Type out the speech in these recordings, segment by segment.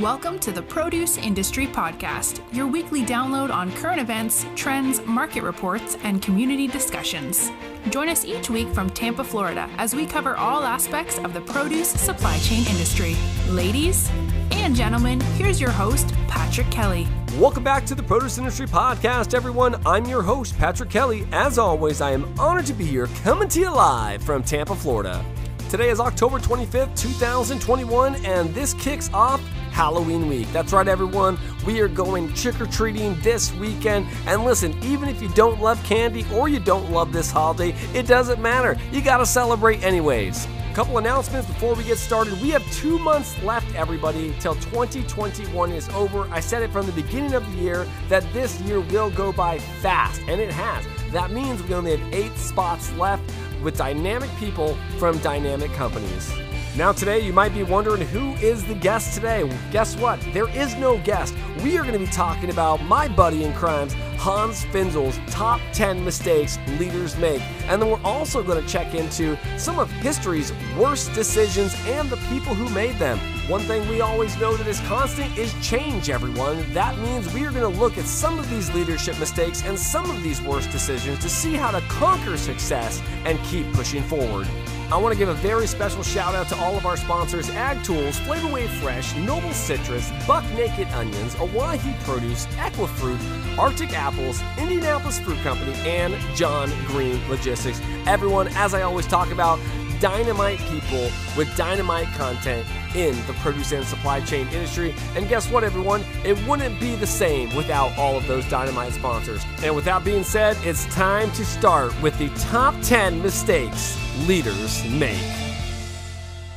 Welcome to the Produce Industry Podcast, your weekly download on current events, trends, market reports, and community discussions. Join us each week from Tampa, Florida, as we cover all aspects of the produce supply chain industry. Ladies and gentlemen, here's your host, Patrick Kelly. Welcome back to the Produce Industry Podcast, everyone. I'm your host, Patrick Kelly. As always, I am honored to be here coming to you live from Tampa, Florida. Today is October 25th, 2021, and this kicks off Halloween week. That's right, everyone. We are going trick or treating this weekend. And listen, even if you don't love candy or you don't love this holiday, it doesn't matter. You got to celebrate anyways. Couple announcements before we get started. We have two months left, everybody, till 2021 is over. I said it from the beginning of the year that this year will go by fast, and it has. That means we only have eight spots left with dynamic people from dynamic companies. Now, today, you might be wondering who is the guest today. Guess what? There is no guest. We are going to be talking about my buddy in crimes, Hans Finzel's top 10 mistakes leaders make. And then we're also going to check into some of history's worst decisions and the people who made them. One thing we always know that is constant is change, everyone. That means we are going to look at some of these leadership mistakes and some of these worst decisions to see how to conquer success and keep pushing forward. I want to give a very special shout out to all of our sponsors Ag Tools, Flavor Wave Fresh, Noble Citrus, Buck Naked Onions, Owyhee Produce, Equifruit, Arctic Apples, Indianapolis Fruit Company, and John Green Logistics. Everyone, as I always talk about, dynamite people with dynamite content in the produce and supply chain industry. And guess what, everyone? It wouldn't be the same without all of those dynamite sponsors. And with that being said, it's time to start with the top 10 mistakes leaders make.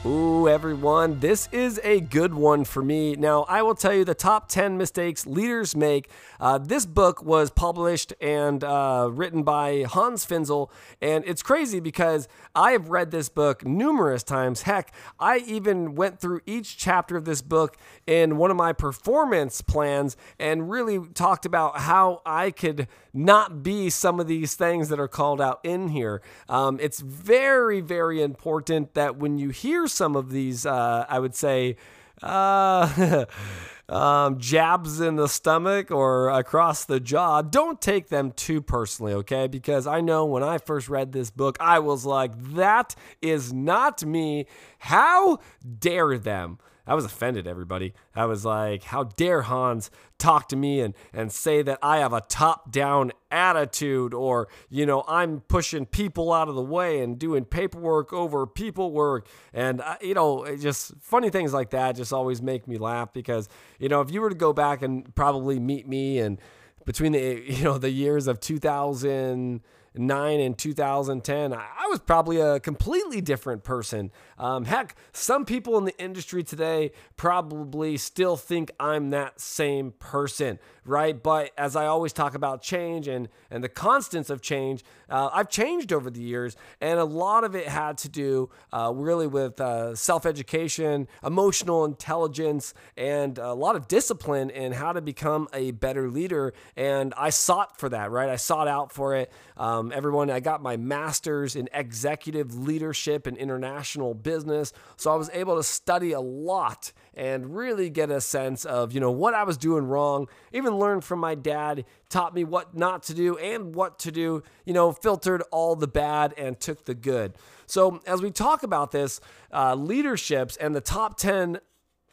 Ooh, everyone, this is a good one for me. Now, I will tell you the top 10 mistakes leaders make. Uh, this book was published and uh, written by Hans Finzel, and it's crazy because I have read this book numerous times. Heck, I even went through each chapter of this book in one of my performance plans and really talked about how I could not be some of these things that are called out in here. Um, it's very, very important that when you hear some of these, uh, I would say, uh, um, jabs in the stomach or across the jaw, don't take them too personally, okay? Because I know when I first read this book, I was like, that is not me. How dare them? I was offended, everybody. I was like, how dare Hans talk to me and, and say that I have a top down attitude or, you know, I'm pushing people out of the way and doing paperwork over people work. And, uh, you know, just funny things like that just always make me laugh because, you know, if you were to go back and probably meet me and between the, you know, the years of 2000, 2009 and 2010, I was probably a completely different person. Um, heck, some people in the industry today probably still think I'm that same person, right? But as I always talk about change and, and the constants of change, uh, I've changed over the years, and a lot of it had to do uh, really with uh, self education, emotional intelligence, and a lot of discipline in how to become a better leader. And I sought for that, right? I sought out for it. Um, everyone, I got my master's in executive leadership and international business. So I was able to study a lot and really get a sense of, you know, what I was doing wrong, even learn from my dad, taught me what not to do and what to do, you know, filtered all the bad and took the good. So as we talk about this, uh, leaderships and the top 10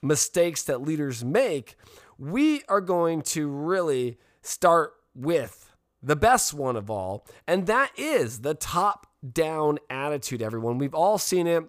mistakes that leaders make, we are going to really start with the best one of all, and that is the top down attitude, everyone. We've all seen it.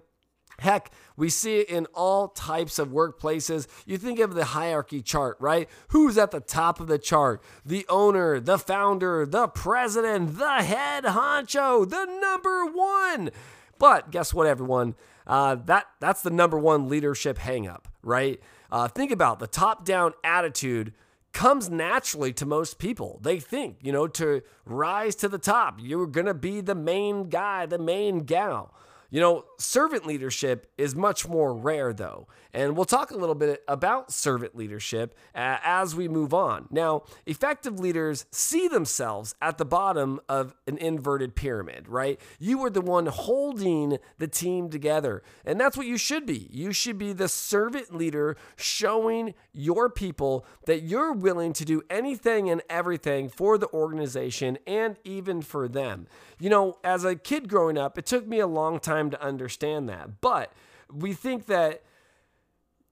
Heck, we see it in all types of workplaces. You think of the hierarchy chart, right? Who's at the top of the chart? The owner, the founder, the president, the head honcho, the number one. But guess what, everyone? Uh, that that's the number one leadership hangup, right? Uh, think about the top-down attitude comes naturally to most people. They think, you know, to rise to the top, you're going to be the main guy, the main gal. You know, servant leadership is much more rare, though. And we'll talk a little bit about servant leadership uh, as we move on. Now, effective leaders see themselves at the bottom of an inverted pyramid, right? You are the one holding the team together. And that's what you should be. You should be the servant leader showing your people that you're willing to do anything and everything for the organization and even for them. You know, as a kid growing up, it took me a long time to understand that. But we think that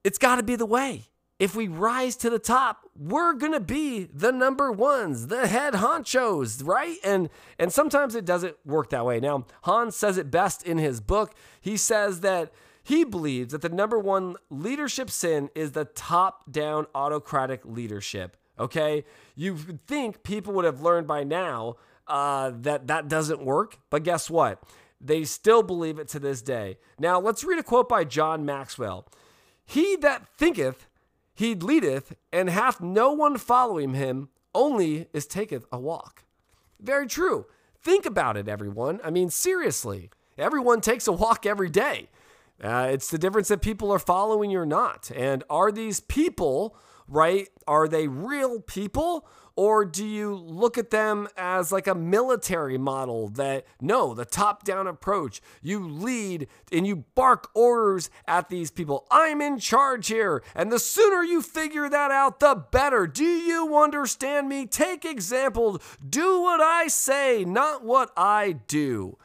it's got to be the way. If we rise to the top, we're going to be the number ones, the head honchos, right? And and sometimes it doesn't work that way. Now, Hans says it best in his book. He says that he believes that the number one leadership sin is the top-down autocratic leadership. Okay? You think people would have learned by now uh, that that doesn't work. But guess what? They still believe it to this day. Now, let's read a quote by John Maxwell He that thinketh he leadeth, and hath no one following him, only is taketh a walk. Very true. Think about it, everyone. I mean, seriously, everyone takes a walk every day. Uh, it's the difference that people are following you or not. And are these people, right? Are they real people or do you look at them as like a military model that, no, the top down approach, you lead and you bark orders at these people? I'm in charge here. And the sooner you figure that out, the better. Do you understand me? Take example. Do what I say, not what I do.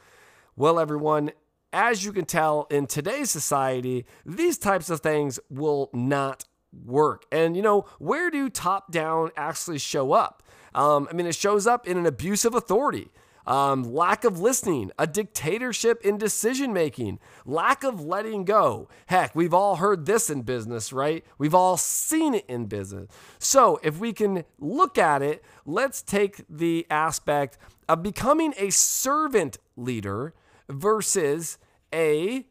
Well, everyone, as you can tell in today's society, these types of things will not work. And you know, where do top down actually show up? Um, I mean, it shows up in an abuse of authority. Um, lack of listening, a dictatorship in decision making, lack of letting go. Heck, we've all heard this in business, right? We've all seen it in business. So, if we can look at it, let's take the aspect of becoming a servant leader versus a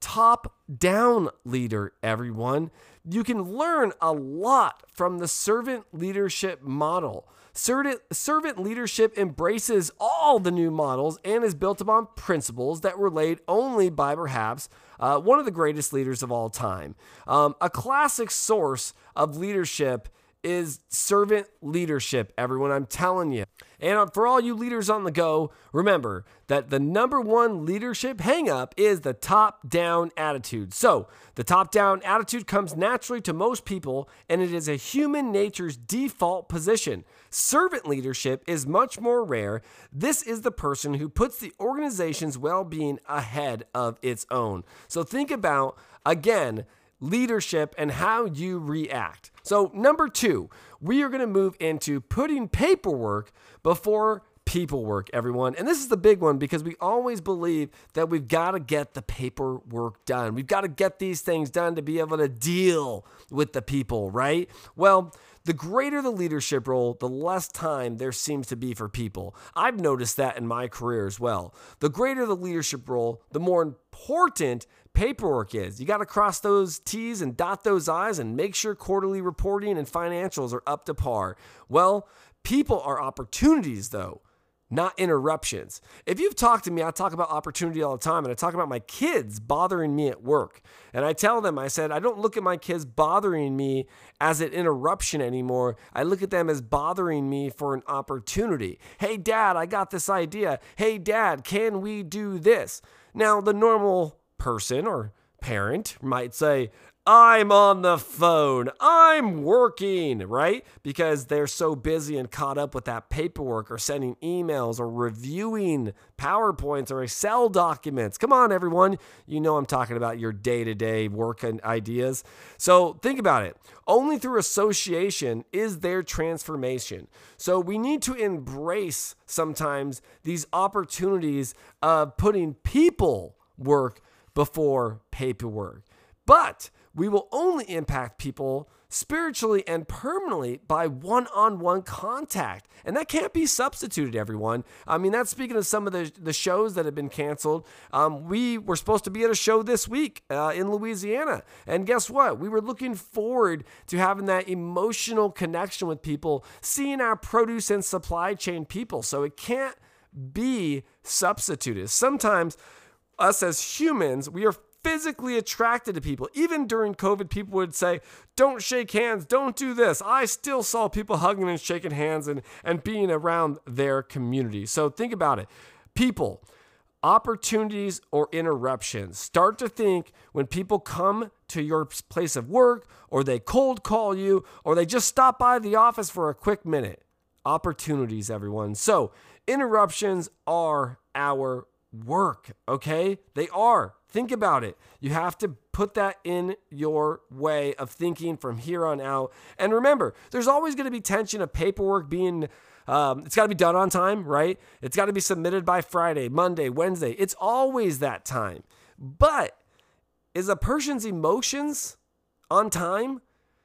top down leader, everyone you can learn a lot from the servant leadership model. Servant leadership embraces all the new models and is built upon principles that were laid only by perhaps uh, one of the greatest leaders of all time. Um, a classic source of leadership is servant leadership, everyone. I'm telling you. And uh, for all you leaders on the go, remember that the number one leadership hangup is the top down attitude. So, the top down attitude comes naturally to most people, and it is a human nature's default position. Servant leadership is much more rare. This is the person who puts the organization's well being ahead of its own. So, think about, again, leadership and how you react. So, number two, we are going to move into putting paperwork before people work, everyone. And this is the big one because we always believe that we've got to get the paperwork done. We've got to get these things done to be able to deal with the people, right? Well, the greater the leadership role, the less time there seems to be for people. I've noticed that in my career as well. The greater the leadership role, the more important paperwork is. You got to cross those T's and dot those I's and make sure quarterly reporting and financials are up to par. Well, people are opportunities, though not interruptions. If you've talked to me, I talk about opportunity all the time, and I talk about my kids bothering me at work. And I tell them, I said, I don't look at my kids bothering me as an interruption anymore. I look at them as bothering me for an opportunity. Hey, dad, I got this idea. Hey, dad, can we do this? Now, the normal person or parent might say, I'm on the phone. I'm working, right? Because they're so busy and caught up with that paperwork or sending emails or reviewing PowerPoints or Excel documents. Come on, everyone. You know I'm talking about your day to day work and ideas. So think about it. Only through association is there transformation. So we need to embrace sometimes these opportunities of putting people work before paperwork. But we will only impact people spiritually and permanently by one on one contact. And that can't be substituted, everyone. I mean, that's speaking of some of the, the shows that have been canceled. Um, we were supposed to be at a show this week uh, in Louisiana. And guess what? We were looking forward to having that emotional connection with people, seeing our produce and supply chain people. So it can't be substituted. Sometimes us as humans, we are physically attracted to people. Even during COVID, people would say, Don't shake hands, don't do this. I still saw people hugging and shaking hands and, and being around their community. So think about it. People, opportunities or interruptions. Start to think when people come to your place of work or they cold call you or they just stop by the office for a quick minute. Opportunities, everyone. So, interruptions are our work, okay? They are. Think about it. You have to put that in your way of thinking from here on out. And remember, there's always going to be tension of paperwork being. Um, it's got to be done on time, right? It's got to be submitted by Friday, Monday, Wednesday. It's always that time. But is a person's emotions on time?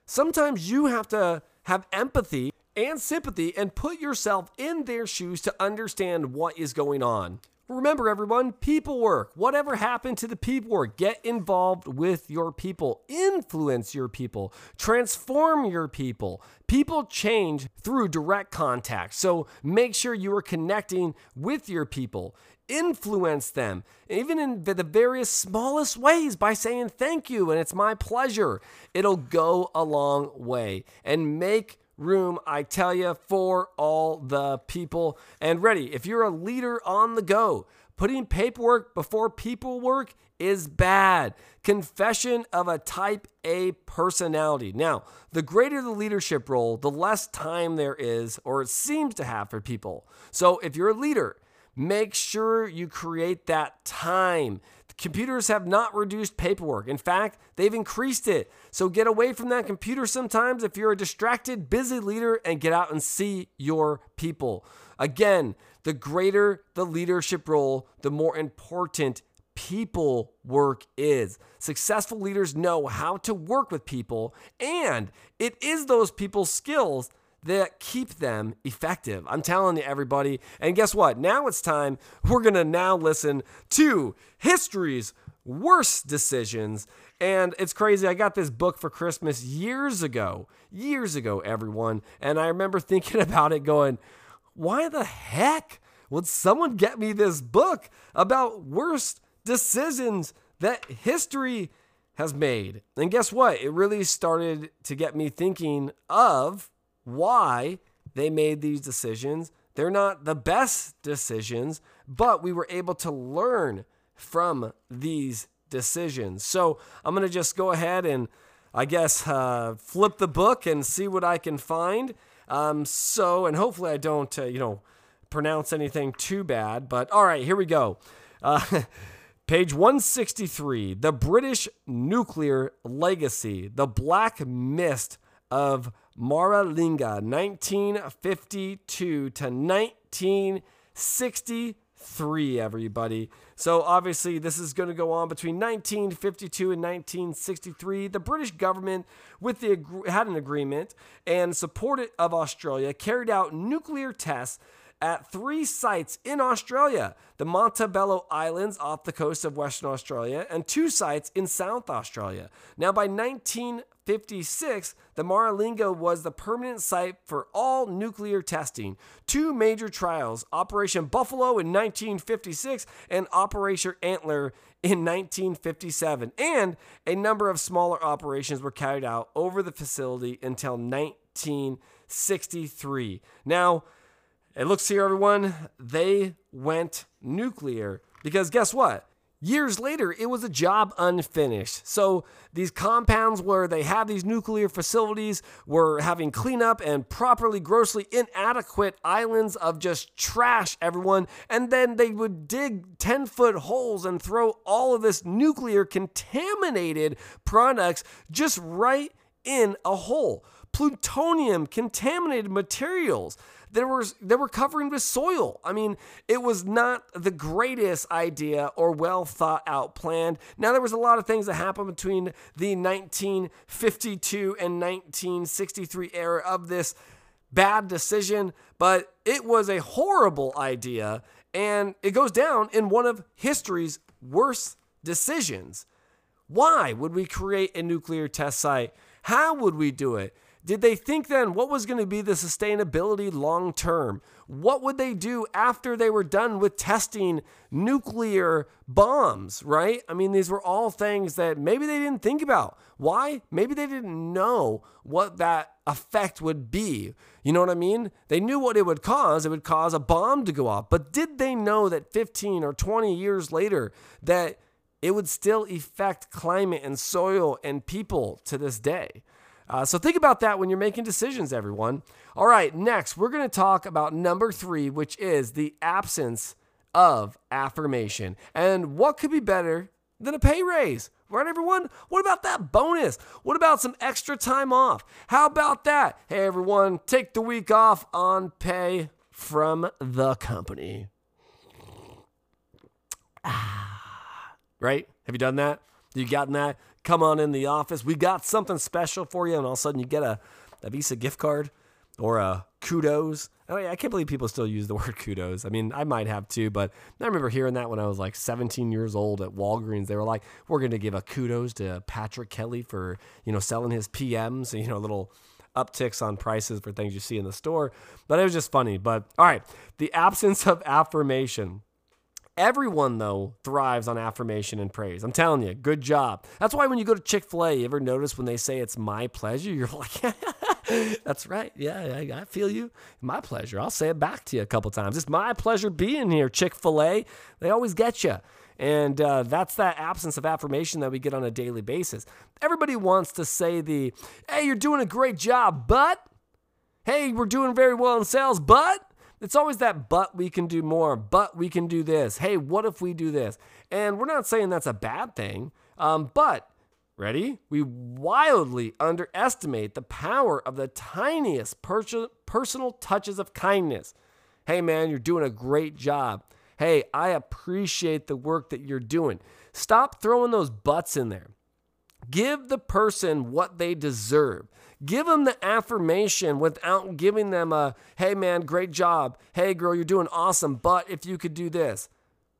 Sometimes you have to have empathy and sympathy and put yourself in their shoes to understand what is going on. Remember, everyone, people work. Whatever happened to the people work? Get involved with your people, influence your people, transform your people. People change through direct contact. So make sure you are connecting with your people. Influence them, even in the various smallest ways by saying thank you and it's my pleasure. It'll go a long way and make room, I tell you, for all the people. And ready, if you're a leader on the go, putting paperwork before people work is bad. Confession of a type A personality. Now, the greater the leadership role, the less time there is, or it seems to have for people. So if you're a leader, make sure you create that time. Computers have not reduced paperwork. In fact, they've increased it. So get away from that computer sometimes if you're a distracted, busy leader and get out and see your people. Again, the greater the leadership role, the more important people work is. Successful leaders know how to work with people, and it is those people's skills that keep them effective. I'm telling you, everybody. And guess what? Now it's time. We're going to now listen to history's worst decisions. And it's crazy. I got this book for Christmas years ago, years ago, everyone. And I remember thinking about it going, why the heck would someone get me this book about worst decisions that history has made? And guess what? It really started to get me thinking of why they made these decisions. They're not the best decisions, but we were able to learn from these decisions. So I'm going to just go ahead and, I guess, uh, flip the book and see what I can find. Um, so, and hopefully I don't, uh, you know, pronounce anything too bad. But all right, here we go. Uh, Page 163 The British Nuclear Legacy, The Black Mist of Maralinga, 1952 to 1963, everybody. So, obviously, this is going to go on between 1952 and 1963. The British government, with the had an agreement and support of Australia, carried out nuclear tests at three sites in Australia the Montebello Islands off the coast of Western Australia, and two sites in South Australia. Now, by 1956, the Maralinga was the permanent site for all nuclear testing. Two major trials, Operation Buffalo in 1956 and Operation Antler in 1957, and a number of smaller operations were carried out over the facility until 1963. Now, it looks here, everyone, they went nuclear because guess what? Years later, it was a job unfinished. So these compounds where they have these nuclear facilities were having cleanup and properly grossly inadequate islands of just trash, everyone. And then they would dig 10 foot holes and throw all of this nuclear contaminated products just right in a hole. Plutonium contaminated materials that were that were covering with soil. I mean, it was not the greatest idea or well thought out plan. Now there was a lot of things that happened between the 1952 and 1963 era of this bad decision, but it was a horrible idea and it goes down in one of history's worst decisions. Why would we create a nuclear test site? How would we do it? Did they think then what was going to be the sustainability long term? What would they do after they were done with testing nuclear bombs, right? I mean, these were all things that maybe they didn't think about. Why? Maybe they didn't know what that effect would be. You know what I mean? They knew what it would cause. It would cause a bomb to go off. But did they know that 15 or 20 years later that it would still affect climate and soil and people to this day? Uh, so think about that when you're making decisions, everyone. All right, next, we're going to talk about number three, which is the absence of affirmation. And what could be better than a pay raise? Right, everyone? What about that bonus? What about some extra time off? How about that? Hey, everyone, take the week off on pay from the company. Ah, right? Have you done that? You gotten that? Come on in the office. We got something special for you. And all of a sudden you get a, a Visa gift card or a kudos. I, I can't believe people still use the word kudos. I mean, I might have too, but I remember hearing that when I was like 17 years old at Walgreens. They were like, we're going to give a kudos to Patrick Kelly for, you know, selling his PMs, you know, little upticks on prices for things you see in the store. But it was just funny. But all right, the absence of affirmation. Everyone, though, thrives on affirmation and praise. I'm telling you, good job. That's why when you go to Chick fil A, you ever notice when they say it's my pleasure, you're like, that's right. Yeah, I, feel you. My pleasure. I'll say it back to you a couple times. It's my pleasure being here, Chick fil A. They always get you. And uh, that's that absence of affirmation that we get on a daily basis. Everybody wants to say the, hey, you're doing a great job, but, hey, we're doing very well in sales, but, it's always that, but we can do more, but we can do this. Hey, what if we do this? And we're not saying that's a bad thing, um, but ready? We wildly underestimate the power of the tiniest per- personal touches of kindness. Hey, man, you're doing a great job. Hey, I appreciate the work that you're doing. Stop throwing those butts in there. Give the person what they deserve. Give them the affirmation without giving them a, hey man, great job. Hey girl, you're doing awesome, but if you could do this.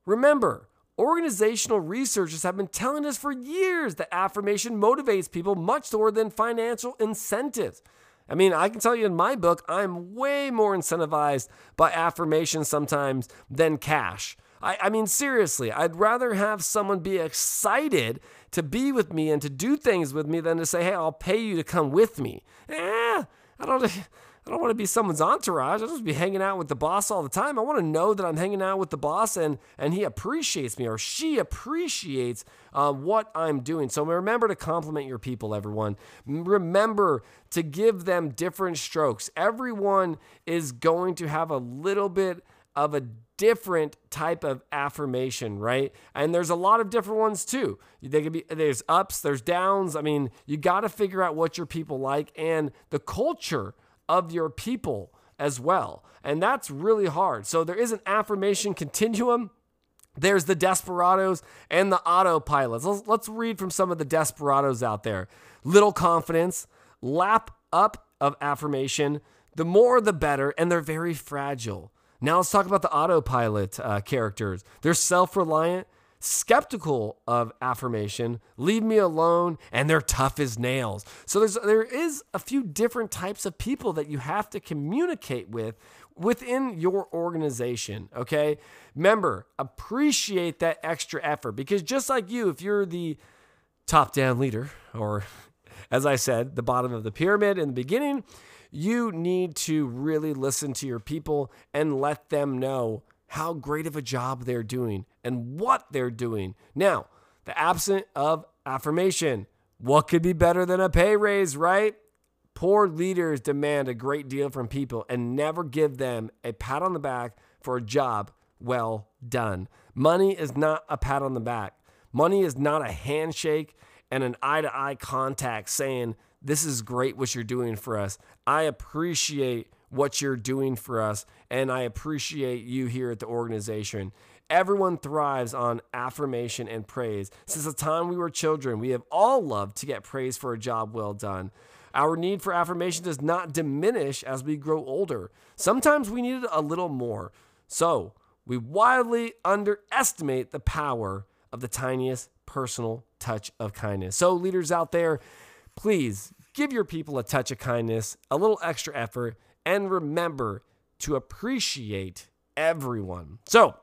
Remember, organizational researchers have been telling us for years that affirmation motivates people much more than financial incentives. I mean, I can tell you in my book, I'm way more incentivized by affirmation sometimes than cash. I, I mean, seriously, I'd rather have someone be excited to be with me and to do things with me than to say, hey, I'll pay you to come with me. Eh, I don't. I don't want to be someone's entourage. I just be hanging out with the boss all the time. I want to know that I'm hanging out with the boss and and he appreciates me or she appreciates uh, what I'm doing. So remember to compliment your people, everyone. Remember to give them different strokes. Everyone is going to have a little bit of a different type of affirmation, right? And there's a lot of different ones too. They could be there's ups, there's downs. I mean, you got to figure out what your people like and the culture of your people as well. And that's really hard. So there is an affirmation continuum. There's the desperados and the autopilots. Let's, let's read from some of the desperados out there. Little confidence, lap up of affirmation, the more the better, and they're very fragile. Now let's talk about the autopilot uh, characters. They're self reliant, skeptical of affirmation, leave me alone, and they're tough as nails. So there's there is a few different types of people that you have to communicate with within your organization. Okay, remember appreciate that extra effort because just like you, if you're the top down leader or as I said, the bottom of the pyramid in the beginning, you need to really listen to your people and let them know how great of a job they're doing and what they're doing. Now, the absence of affirmation. What could be better than a pay raise, right? Poor leaders demand a great deal from people and never give them a pat on the back for a job well done. Money is not a pat on the back. Money is not a handshake and an eye to eye contact saying, this is great what you're doing for us. I appreciate what you're doing for us, and I appreciate you here at the organization. Everyone thrives on affirmation and praise. Since the time we were children, we have all loved to get praise for a job well done. Our need for affirmation does not diminish as we grow older. Sometimes we need it a little more. So, we wildly underestimate the power of the tiniest personal touch of kindness. So, leaders out there, please Give your people a touch of kindness, a little extra effort, and remember to appreciate everyone. So,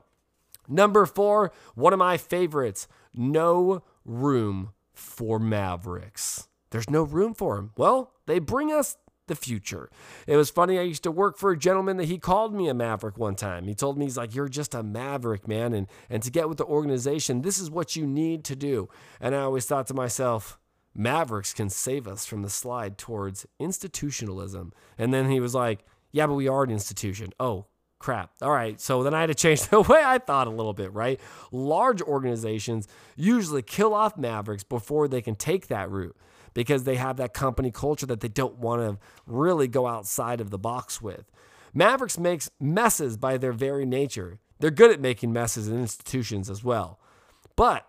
number four, one of my favorites no room for Mavericks. There's no room for them. Well, they bring us the future. It was funny. I used to work for a gentleman that he called me a maverick one time. He told me, he's like, You're just a maverick, man. And, and to get with the organization, this is what you need to do. And I always thought to myself, Mavericks can save us from the slide towards institutionalism. And then he was like, Yeah, but we are an institution. Oh, crap. All right. So then I had to change the way I thought a little bit, right? Large organizations usually kill off Mavericks before they can take that route because they have that company culture that they don't want to really go outside of the box with. Mavericks makes messes by their very nature. They're good at making messes in institutions as well. But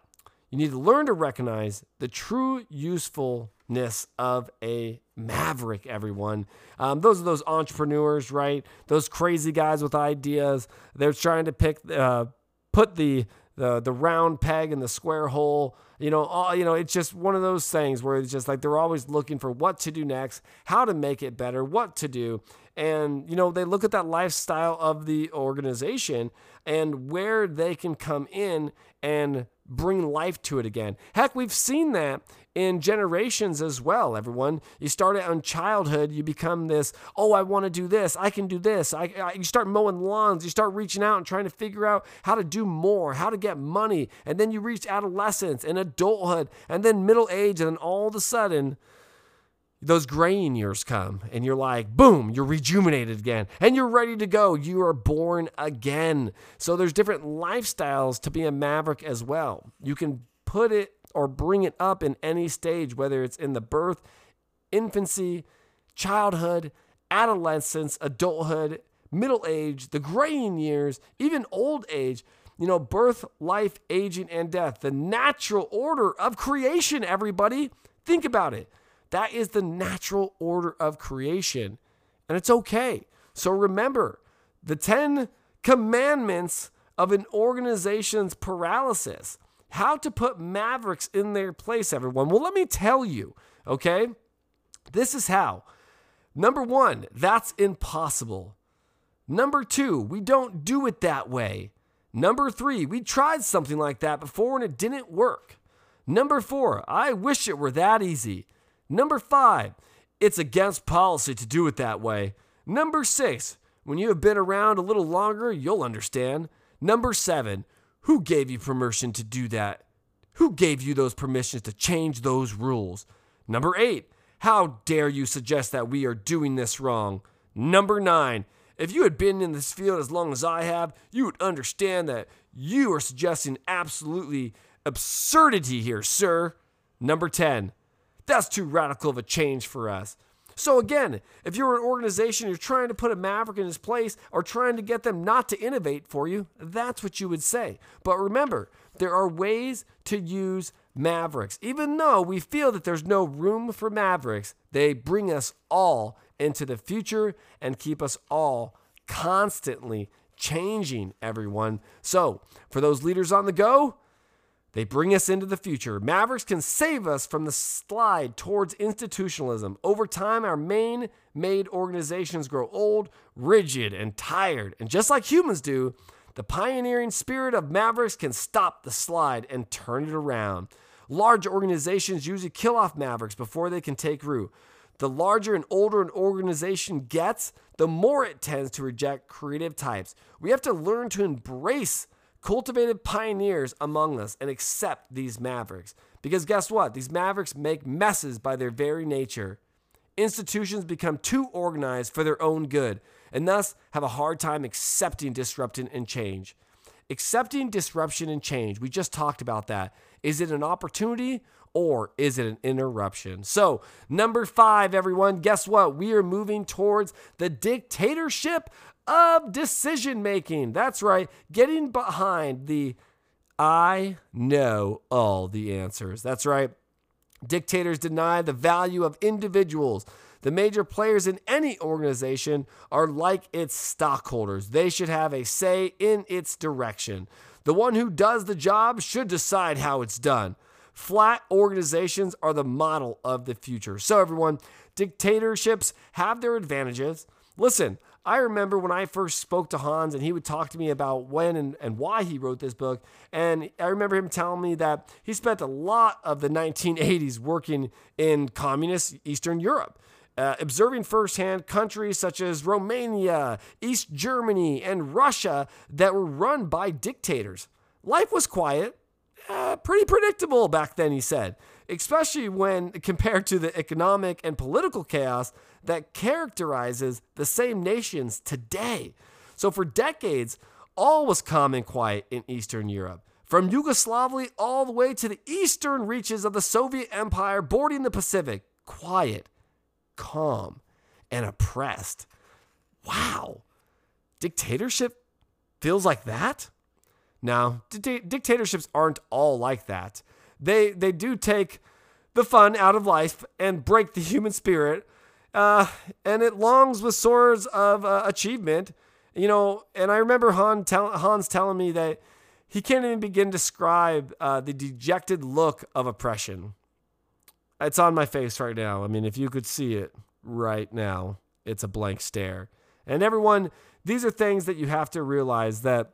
you need to learn to recognize the true usefulness of a maverick, everyone. Um, those are those entrepreneurs, right? Those crazy guys with ideas. They're trying to pick, uh, put the, the, the round peg in the square hole. You know, all, you know, it's just one of those things where it's just like they're always looking for what to do next, how to make it better, what to do. And, you know, they look at that lifestyle of the organization and where they can come in and bring life to it again. Heck, we've seen that in generations as well, everyone. You start out in childhood, you become this, oh, I want to do this, I can do this. I, I, you start mowing lawns, you start reaching out and trying to figure out how to do more, how to get money. And then you reach adolescence and adulthood and then middle age. And then all of a sudden, those graying years come and you're like, boom, you're rejuvenated again and you're ready to go. You are born again. So there's different lifestyles to be a maverick as well. You can put it or bring it up in any stage, whether it's in the birth, infancy, childhood, adolescence, adulthood, middle age, the graying years, even old age. You know, birth, life, aging, and death. The natural order of creation, everybody. Think about it. That is the natural order of creation, and it's okay. So remember the 10 commandments of an organization's paralysis. How to put mavericks in their place, everyone. Well, let me tell you, okay? This is how. Number one, that's impossible. Number two, we don't do it that way. Number three, we tried something like that before and it didn't work. Number four, I wish it were that easy. Number five, it's against policy to do it that way. Number six, when you have been around a little longer, you'll understand. Number seven, who gave you permission to do that? Who gave you those permissions to change those rules? Number eight, how dare you suggest that we are doing this wrong? Number nine, if you had been in this field as long as I have, you would understand that you are suggesting absolutely absurdity here, sir. Number 10, that's too radical of a change for us. So, again, if you're an organization, you're trying to put a maverick in his place or trying to get them not to innovate for you, that's what you would say. But remember, there are ways to use mavericks. Even though we feel that there's no room for mavericks, they bring us all into the future and keep us all constantly changing, everyone. So, for those leaders on the go, they bring us into the future. Mavericks can save us from the slide towards institutionalism. Over time, our main made organizations grow old, rigid, and tired. And just like humans do, the pioneering spirit of Mavericks can stop the slide and turn it around. Large organizations usually kill off Mavericks before they can take root. The larger and older an organization gets, the more it tends to reject creative types. We have to learn to embrace cultivated pioneers among us and accept these mavericks. Because guess what? These mavericks make messes by their very nature. Institutions become too organized for their own good and thus have a hard time accepting disruption and change. Accepting disruption and change, we just talked about that. Is it an opportunity or is it an interruption? So, number five, everyone, guess what? We are moving towards the dictatorship of decision making. That's right, getting behind the I know all the answers. That's right. Dictators deny the value of individuals. The major players in any organization are like its stockholders. They should have a say in its direction. The one who does the job should decide how it's done. Flat organizations are the model of the future. So, everyone, dictatorships have their advantages. Listen, I remember when I first spoke to Hans and he would talk to me about when and, and why he wrote this book. And I remember him telling me that he spent a lot of the 1980s working in communist Eastern Europe. Uh, observing firsthand countries such as Romania, East Germany, and Russia that were run by dictators. Life was quiet, uh, pretty predictable back then, he said, especially when compared to the economic and political chaos that characterizes the same nations today. So, for decades, all was calm and quiet in Eastern Europe. From Yugoslavia all the way to the eastern reaches of the Soviet Empire bordering the Pacific, quiet, calm, and oppressed. Wow. Dictatorship feels like that? Now, di- dictatorships aren't all like that. They they do take the fun out of life and break the human spirit, uh, and it longs with swords of uh, achievement. You know, and I remember Han tell, Hans telling me that he can't even begin to describe uh, the dejected look of oppression. It's on my face right now. I mean, if you could see it right now, it's a blank stare. And everyone, these are things that you have to realize that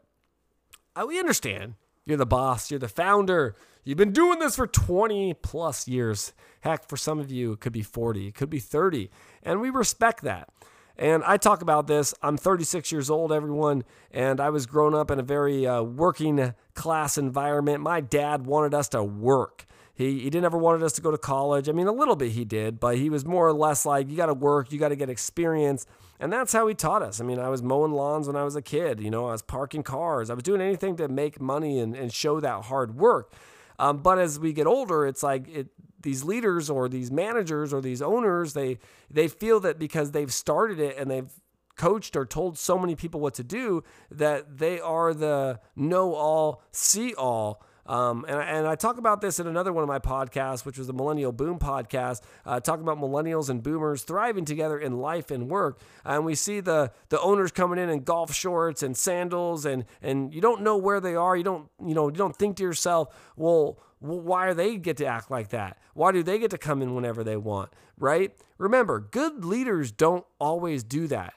we understand. You're the boss, you're the founder. You've been doing this for 20 plus years. Heck, for some of you, it could be 40, it could be 30. And we respect that. And I talk about this. I'm 36 years old, everyone, and I was grown up in a very uh, working class environment. My dad wanted us to work. He, he didn't ever wanted us to go to college. I mean, a little bit he did, but he was more or less like, you got to work, you got to get experience. And that's how he taught us. I mean, I was mowing lawns when I was a kid, you know, I was parking cars, I was doing anything to make money and, and show that hard work. Um, but as we get older, it's like it, these leaders or these managers or these owners, they they feel that because they've started it and they've coached or told so many people what to do that they are the know all, see all. Um, and, and I talk about this in another one of my podcasts, which was the Millennial Boom podcast, uh, talking about millennials and boomers thriving together in life and work. And we see the the owners coming in in golf shorts and sandals, and and you don't know where they are. You don't you know you don't think to yourself, well, why are they get to act like that? Why do they get to come in whenever they want? Right? Remember, good leaders don't always do that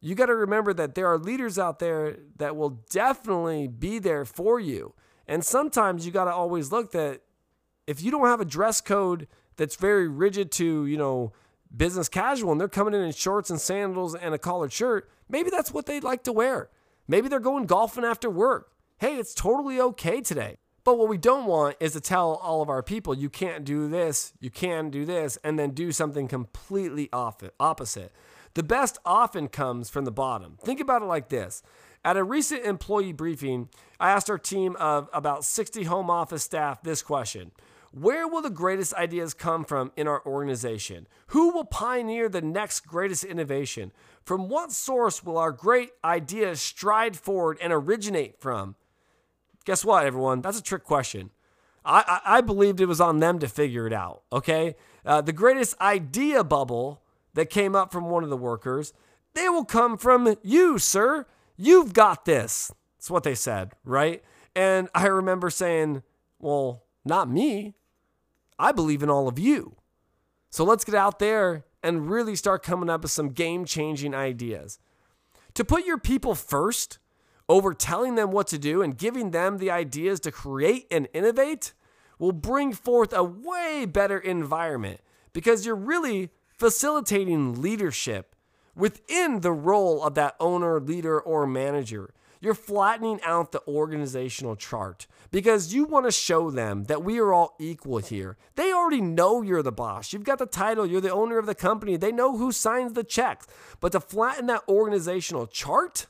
you got to remember that there are leaders out there that will definitely be there for you. And sometimes you got to always look that if you don't have a dress code that's very rigid to, you know, business casual and they're coming in in shorts and sandals and a collared shirt, maybe that's what they'd like to wear. Maybe they're going golfing after work. Hey, it's totally okay today. But what we don't want is to tell all of our people, you can't do this, you can do this, and then do something completely opposite. The best often comes from the bottom. Think about it like this at a recent employee briefing, I asked our team of about 60 home office staff this question Where will the greatest ideas come from in our organization? Who will pioneer the next greatest innovation? From what source will our great ideas stride forward and originate from? Guess what, everyone? That's a trick question. I, I, I believed it was on them to figure it out, okay? Uh, the greatest idea bubble that came up from one of the workers, they will come from you, sir. You've got this. That's what they said, right? And I remember saying, Well, not me. I believe in all of you. So let's get out there and really start coming up with some game changing ideas. To put your people first over telling them what to do and giving them the ideas to create and innovate will bring forth a way better environment because you're really facilitating leadership within the role of that owner, leader, or manager. You're flattening out the organizational chart because you want to show them that we are all equal here. They already know you're the boss. You've got the title, you're the owner of the company. They know who signs the checks. But to flatten that organizational chart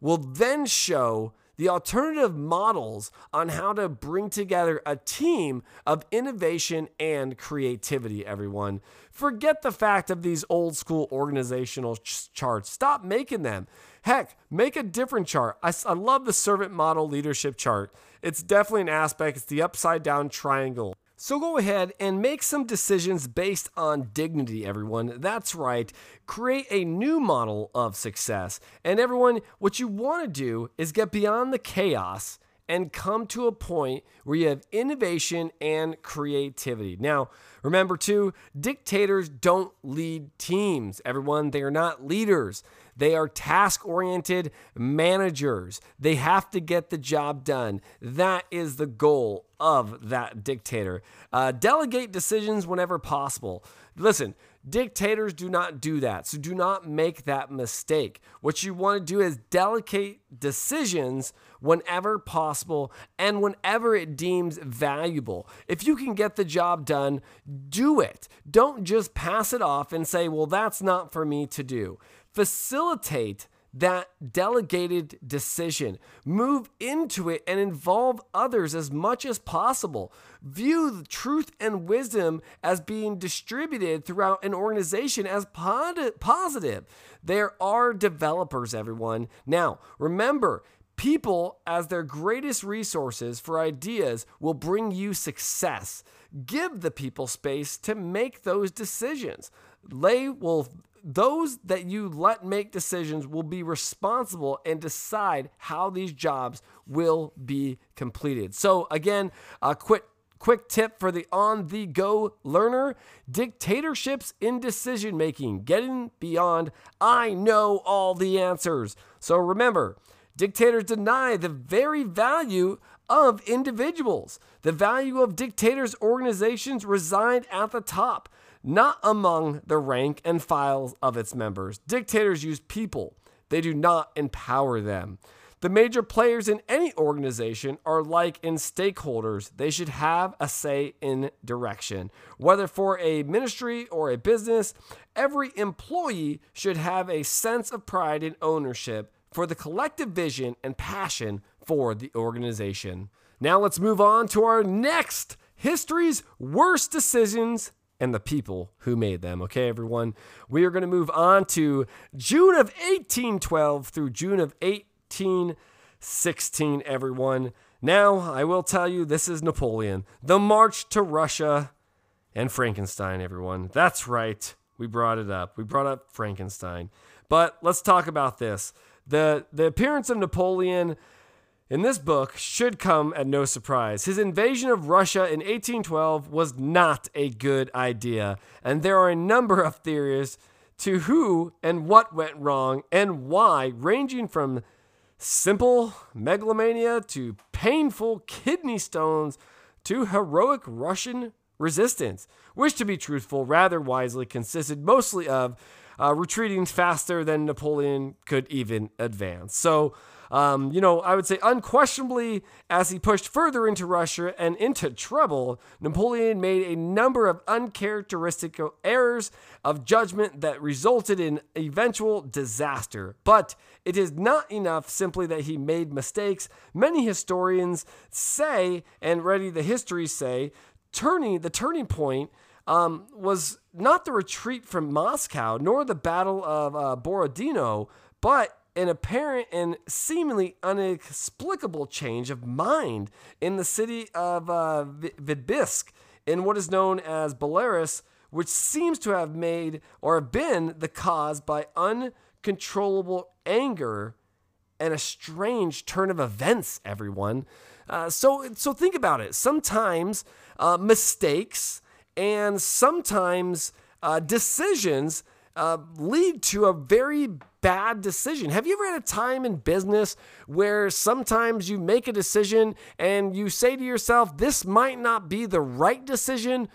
will then show the alternative models on how to bring together a team of innovation and creativity, everyone. Forget the fact of these old school organizational ch- charts. Stop making them. Heck, make a different chart. I, I love the servant model leadership chart. It's definitely an aspect, it's the upside down triangle. So go ahead and make some decisions based on dignity, everyone. That's right. Create a new model of success. And everyone, what you want to do is get beyond the chaos and come to a point where you have innovation and creativity. Now, remember too, dictators don't lead teams. Everyone, they are not leaders. They are task oriented managers. They have to get the job done. That is the goal of that dictator. Uh, delegate decisions whenever possible. Listen, Dictators do not do that. So do not make that mistake. What you want to do is delegate decisions whenever possible and whenever it deems valuable. If you can get the job done, do it. Don't just pass it off and say, well, that's not for me to do. Facilitate that delegated decision. Move into it and involve others as much as possible. View the truth and wisdom as being distributed throughout an organization as positive. There are developers, everyone. Now, remember, people as their greatest resources for ideas will bring you success. Give the people space to make those decisions. They will those that you let make decisions will be responsible and decide how these jobs will be completed. So, again, a quick quick tip for the on the go learner dictatorships in decision making, getting beyond I know all the answers. So, remember, dictators deny the very value of individuals. The value of dictators' organizations reside at the top not among the rank and files of its members. Dictators use people, they do not empower them. The major players in any organization are like in stakeholders. They should have a say in direction. Whether for a ministry or a business, every employee should have a sense of pride and ownership for the collective vision and passion for the organization. Now let's move on to our next history's worst decisions and the people who made them. Okay, everyone? We are going to move on to June of 1812 through June of 1816, everyone. Now, I will tell you this is Napoleon, the march to Russia, and Frankenstein, everyone. That's right. We brought it up. We brought up Frankenstein. But let's talk about this. The, the appearance of Napoleon in this book should come at no surprise. His invasion of Russia in 1812 was not a good idea, and there are a number of theories to who and what went wrong and why, ranging from simple megalomania to painful kidney stones to heroic Russian resistance, which, to be truthful, rather wisely consisted mostly of uh, retreating faster than Napoleon could even advance. So, um, you know, I would say unquestionably, as he pushed further into Russia and into trouble, Napoleon made a number of uncharacteristic errors of judgment that resulted in eventual disaster. But it is not enough simply that he made mistakes. Many historians say, and ready the histories say, turning the turning point um, was not the retreat from Moscow nor the Battle of uh, Borodino, but an apparent and seemingly inexplicable change of mind in the city of uh, Vitebsk in what is known as Belarus, which seems to have made or have been the cause by uncontrollable anger and a strange turn of events, everyone. Uh, so, so think about it. Sometimes uh, mistakes and sometimes uh, decisions uh, lead to a very bad decision. Have you ever had a time in business where sometimes you make a decision and you say to yourself, this might not be the right decision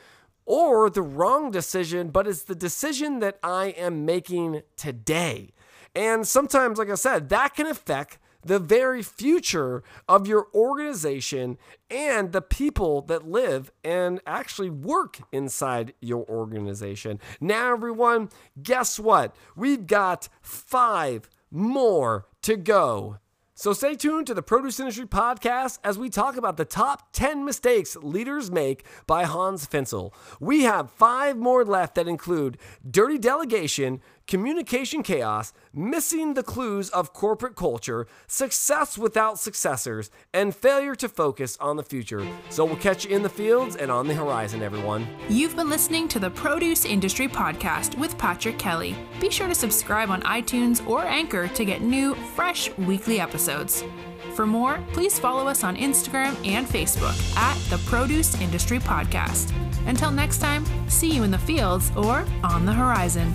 or the wrong decision, but it's the decision that I am making today? And sometimes, like I said, that can affect the very future of your organization and the people that live and actually work inside your organization. Now, everyone, guess what? We've got five more to go. So stay tuned to the Produce Industry Podcast as we talk about the top 10 mistakes leaders make by Hans Finzel. We have five more left that include dirty delegation, communication chaos, missing the clues of corporate culture, success without successors, and failure to focus on the future. So we'll catch you in the fields and on the horizon, everyone. You've been listening to the Produce Industry Podcast with Patrick Kelly. Be sure to subscribe on iTunes or Anchor to get new, fresh weekly episodes. For more, please follow us on Instagram and Facebook at the Produce Industry Podcast. Until next time, see you in the fields or on the horizon.